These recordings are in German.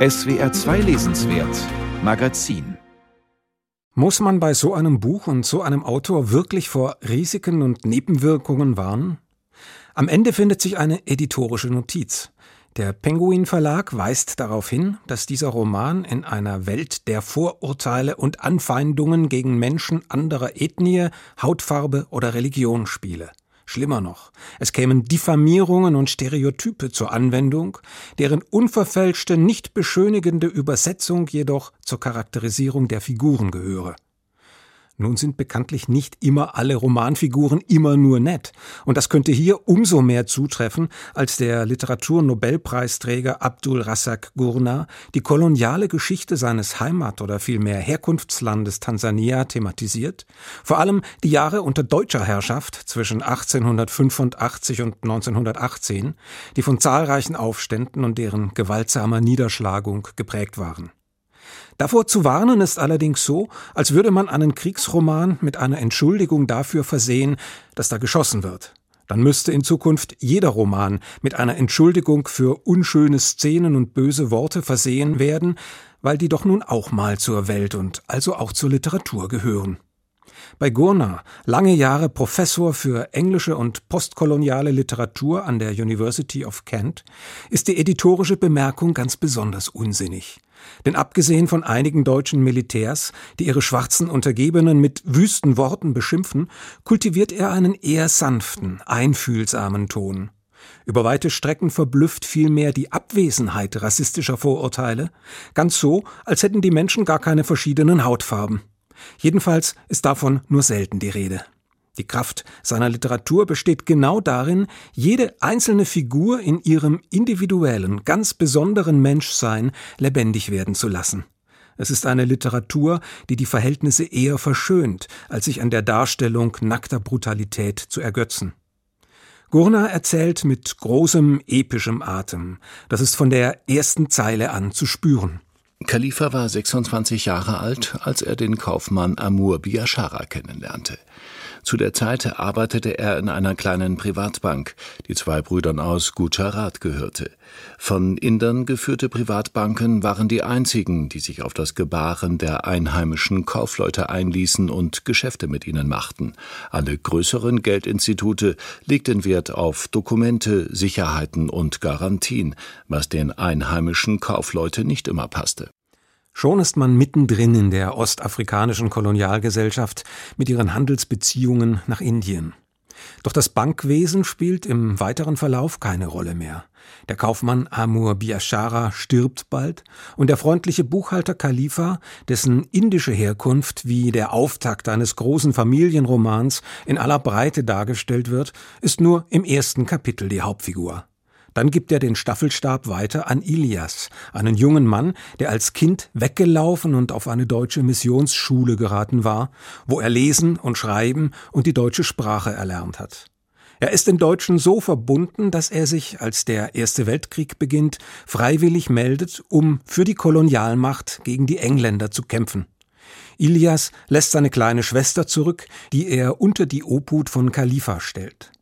SWR 2 Lesenswert Magazin Muss man bei so einem Buch und so einem Autor wirklich vor Risiken und Nebenwirkungen warnen? Am Ende findet sich eine editorische Notiz. Der Penguin Verlag weist darauf hin, dass dieser Roman in einer Welt der Vorurteile und Anfeindungen gegen Menschen anderer Ethnie, Hautfarbe oder Religion spiele. Schlimmer noch, es kämen Diffamierungen und Stereotype zur Anwendung, deren unverfälschte, nicht beschönigende Übersetzung jedoch zur Charakterisierung der Figuren gehöre. Nun sind bekanntlich nicht immer alle Romanfiguren immer nur nett. Und das könnte hier umso mehr zutreffen, als der Literaturnobelpreisträger Abdul Rasak Gurna die koloniale Geschichte seines Heimat- oder vielmehr Herkunftslandes Tansania thematisiert, vor allem die Jahre unter deutscher Herrschaft zwischen 1885 und 1918, die von zahlreichen Aufständen und deren gewaltsamer Niederschlagung geprägt waren. Davor zu warnen ist allerdings so, als würde man einen Kriegsroman mit einer Entschuldigung dafür versehen, dass da geschossen wird. Dann müsste in Zukunft jeder Roman mit einer Entschuldigung für unschöne Szenen und böse Worte versehen werden, weil die doch nun auch mal zur Welt und also auch zur Literatur gehören. Bei Gurner, lange Jahre Professor für englische und postkoloniale Literatur an der University of Kent, ist die editorische Bemerkung ganz besonders unsinnig. Denn abgesehen von einigen deutschen Militärs, die ihre schwarzen Untergebenen mit wüsten Worten beschimpfen, kultiviert er einen eher sanften, einfühlsamen Ton. Über weite Strecken verblüfft vielmehr die Abwesenheit rassistischer Vorurteile, ganz so, als hätten die Menschen gar keine verschiedenen Hautfarben. Jedenfalls ist davon nur selten die Rede. Die Kraft seiner Literatur besteht genau darin, jede einzelne Figur in ihrem individuellen, ganz besonderen Menschsein lebendig werden zu lassen. Es ist eine Literatur, die die Verhältnisse eher verschönt, als sich an der Darstellung nackter Brutalität zu ergötzen. Gurna erzählt mit großem epischem Atem. Das ist von der ersten Zeile an zu spüren. Khalifa war 26 Jahre alt, als er den Kaufmann Amur Biashara kennenlernte. Zu der Zeit arbeitete er in einer kleinen Privatbank, die zwei Brüdern aus Gujarat gehörte. Von Indern geführte Privatbanken waren die einzigen, die sich auf das Gebaren der einheimischen Kaufleute einließen und Geschäfte mit ihnen machten. Alle größeren Geldinstitute legten Wert auf Dokumente, Sicherheiten und Garantien, was den einheimischen Kaufleute nicht immer passte. Schon ist man mittendrin in der ostafrikanischen Kolonialgesellschaft mit ihren Handelsbeziehungen nach Indien. Doch das Bankwesen spielt im weiteren Verlauf keine Rolle mehr. Der Kaufmann Amur Biashara stirbt bald und der freundliche Buchhalter Khalifa, dessen indische Herkunft wie der Auftakt eines großen Familienromans in aller Breite dargestellt wird, ist nur im ersten Kapitel die Hauptfigur. Dann gibt er den Staffelstab weiter an Ilias, einen jungen Mann, der als Kind weggelaufen und auf eine deutsche Missionsschule geraten war, wo er lesen und schreiben und die deutsche Sprache erlernt hat. Er ist den Deutschen so verbunden, dass er sich, als der Erste Weltkrieg beginnt, freiwillig meldet, um für die Kolonialmacht gegen die Engländer zu kämpfen. Ilias lässt seine kleine Schwester zurück, die er unter die Obhut von Khalifa stellt.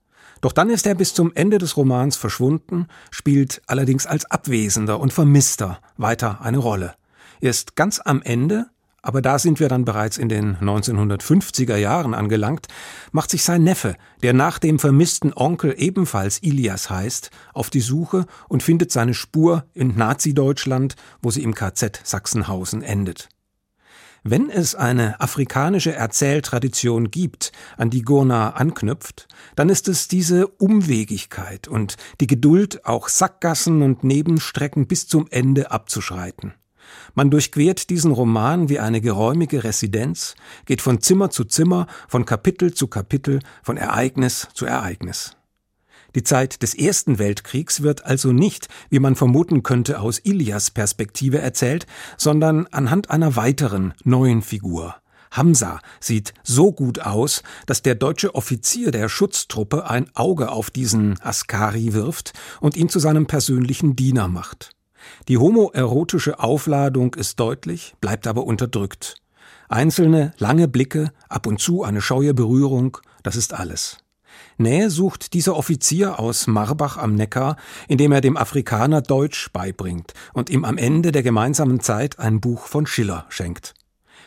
Doch dann ist er bis zum Ende des Romans verschwunden, spielt allerdings als Abwesender und Vermisster weiter eine Rolle. Erst ganz am Ende, aber da sind wir dann bereits in den 1950er Jahren angelangt, macht sich sein Neffe, der nach dem vermissten Onkel ebenfalls Ilias heißt, auf die Suche und findet seine Spur in Nazi-Deutschland, wo sie im KZ Sachsenhausen endet. Wenn es eine afrikanische Erzähltradition gibt, an die Gurna anknüpft, dann ist es diese Umwegigkeit und die Geduld, auch Sackgassen und Nebenstrecken bis zum Ende abzuschreiten. Man durchquert diesen Roman wie eine geräumige Residenz, geht von Zimmer zu Zimmer, von Kapitel zu Kapitel, von Ereignis zu Ereignis. Die Zeit des Ersten Weltkriegs wird also nicht, wie man vermuten könnte, aus Ilias Perspektive erzählt, sondern anhand einer weiteren, neuen Figur. Hamza sieht so gut aus, dass der deutsche Offizier der Schutztruppe ein Auge auf diesen Askari wirft und ihn zu seinem persönlichen Diener macht. Die homoerotische Aufladung ist deutlich, bleibt aber unterdrückt. Einzelne, lange Blicke, ab und zu eine scheue Berührung, das ist alles. Nähe sucht dieser Offizier aus Marbach am Neckar, indem er dem Afrikaner Deutsch beibringt und ihm am Ende der gemeinsamen Zeit ein Buch von Schiller schenkt.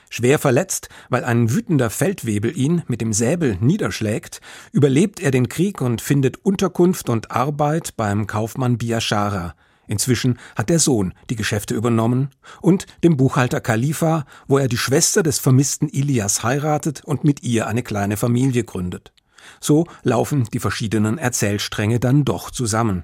Schwer verletzt, weil ein wütender Feldwebel ihn mit dem Säbel niederschlägt, überlebt er den Krieg und findet Unterkunft und Arbeit beim Kaufmann Biashara. Inzwischen hat der Sohn die Geschäfte übernommen und dem Buchhalter Khalifa, wo er die Schwester des vermissten Ilias heiratet und mit ihr eine kleine Familie gründet. So laufen die verschiedenen Erzählstränge dann doch zusammen.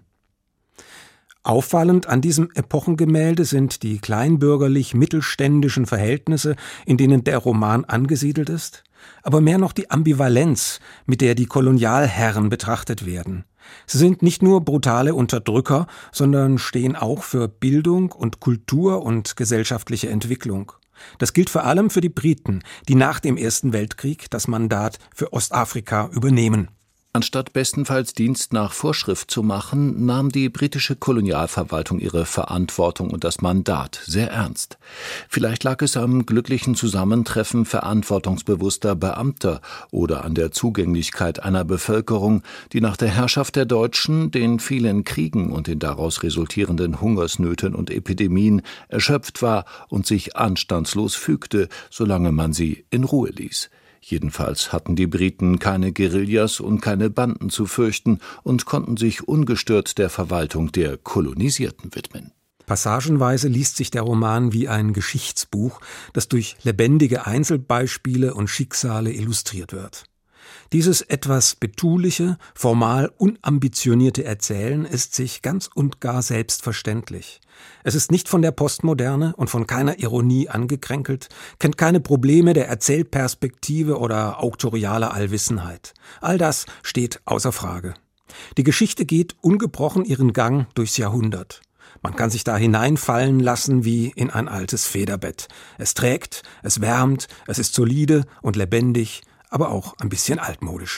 Auffallend an diesem Epochengemälde sind die kleinbürgerlich-mittelständischen Verhältnisse, in denen der Roman angesiedelt ist, aber mehr noch die Ambivalenz, mit der die Kolonialherren betrachtet werden. Sie sind nicht nur brutale Unterdrücker, sondern stehen auch für Bildung und Kultur und gesellschaftliche Entwicklung. Das gilt vor allem für die Briten, die nach dem Ersten Weltkrieg das Mandat für Ostafrika übernehmen. Anstatt bestenfalls Dienst nach Vorschrift zu machen, nahm die britische Kolonialverwaltung ihre Verantwortung und das Mandat sehr ernst. Vielleicht lag es am glücklichen Zusammentreffen verantwortungsbewusster Beamter oder an der Zugänglichkeit einer Bevölkerung, die nach der Herrschaft der Deutschen, den vielen Kriegen und den daraus resultierenden Hungersnöten und Epidemien erschöpft war und sich anstandslos fügte, solange man sie in Ruhe ließ. Jedenfalls hatten die Briten keine Guerillas und keine Banden zu fürchten und konnten sich ungestört der Verwaltung der Kolonisierten widmen. Passagenweise liest sich der Roman wie ein Geschichtsbuch, das durch lebendige Einzelbeispiele und Schicksale illustriert wird. Dieses etwas betuliche, formal unambitionierte Erzählen ist sich ganz und gar selbstverständlich. Es ist nicht von der Postmoderne und von keiner Ironie angekränkelt, kennt keine Probleme der Erzählperspektive oder auktorialer Allwissenheit. All das steht außer Frage. Die Geschichte geht ungebrochen ihren Gang durchs Jahrhundert. Man kann sich da hineinfallen lassen wie in ein altes Federbett. Es trägt, es wärmt, es ist solide und lebendig, aber auch ein bisschen altmodisch.